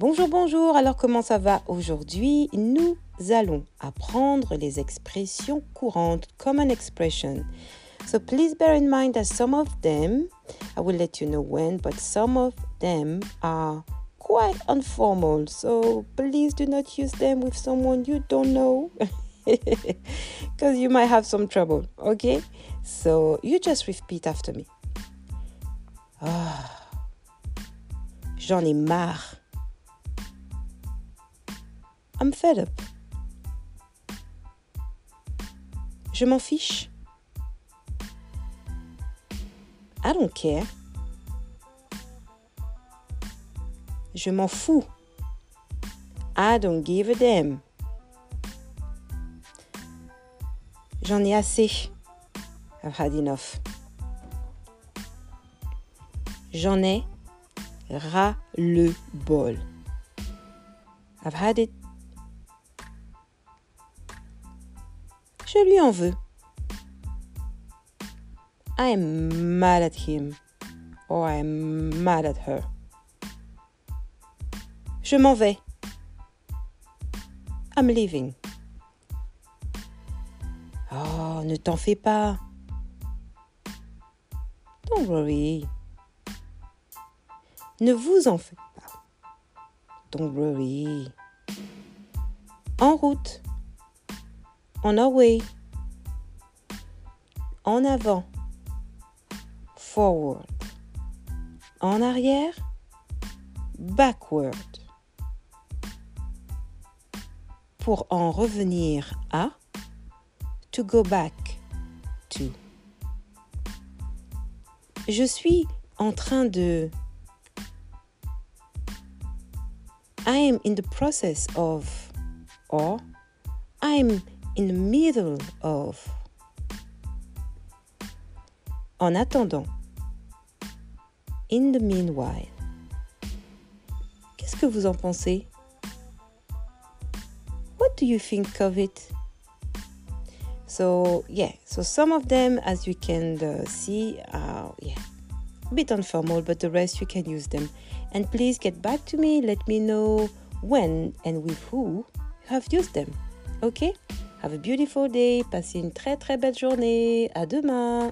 Bonjour, bonjour. Alors comment ça va aujourd'hui? Nous allons apprendre les expressions courantes, common expression. So please bear in mind that some of them, I will let you know when, but some of them are quite informal. So please do not use them with someone you don't know because you might have some trouble. Okay? So you just repeat after me. Ah, j'en ai marre. I'm fed up. Je m'en fiche. I don't care. Je m'en fous. I don't give a damn. J'en ai assez. I've had enough. J'en ai ras le bol. I've had it. Je lui en veux. I am mad at him or I am mad at her. Je m'en vais. I'm leaving. Oh, ne t'en fais pas. Don't worry. Ne vous en faites pas. Don't worry. En route. On our way. En avant. Forward. En arrière. Backward. Pour en revenir à. To go back to. Je suis en train de I am in the process of, or I'm in the middle of. En attendant. In the meanwhile. Qu'est-ce que vous en pensez? What do you think of it? So, yeah, so some of them, as you can uh, see, are, yeah, a bit informal, but the rest you can use them. And please get back to me, let me know when and with who you have used them. Okay? Have a beautiful day, passez une très très belle journée. À demain!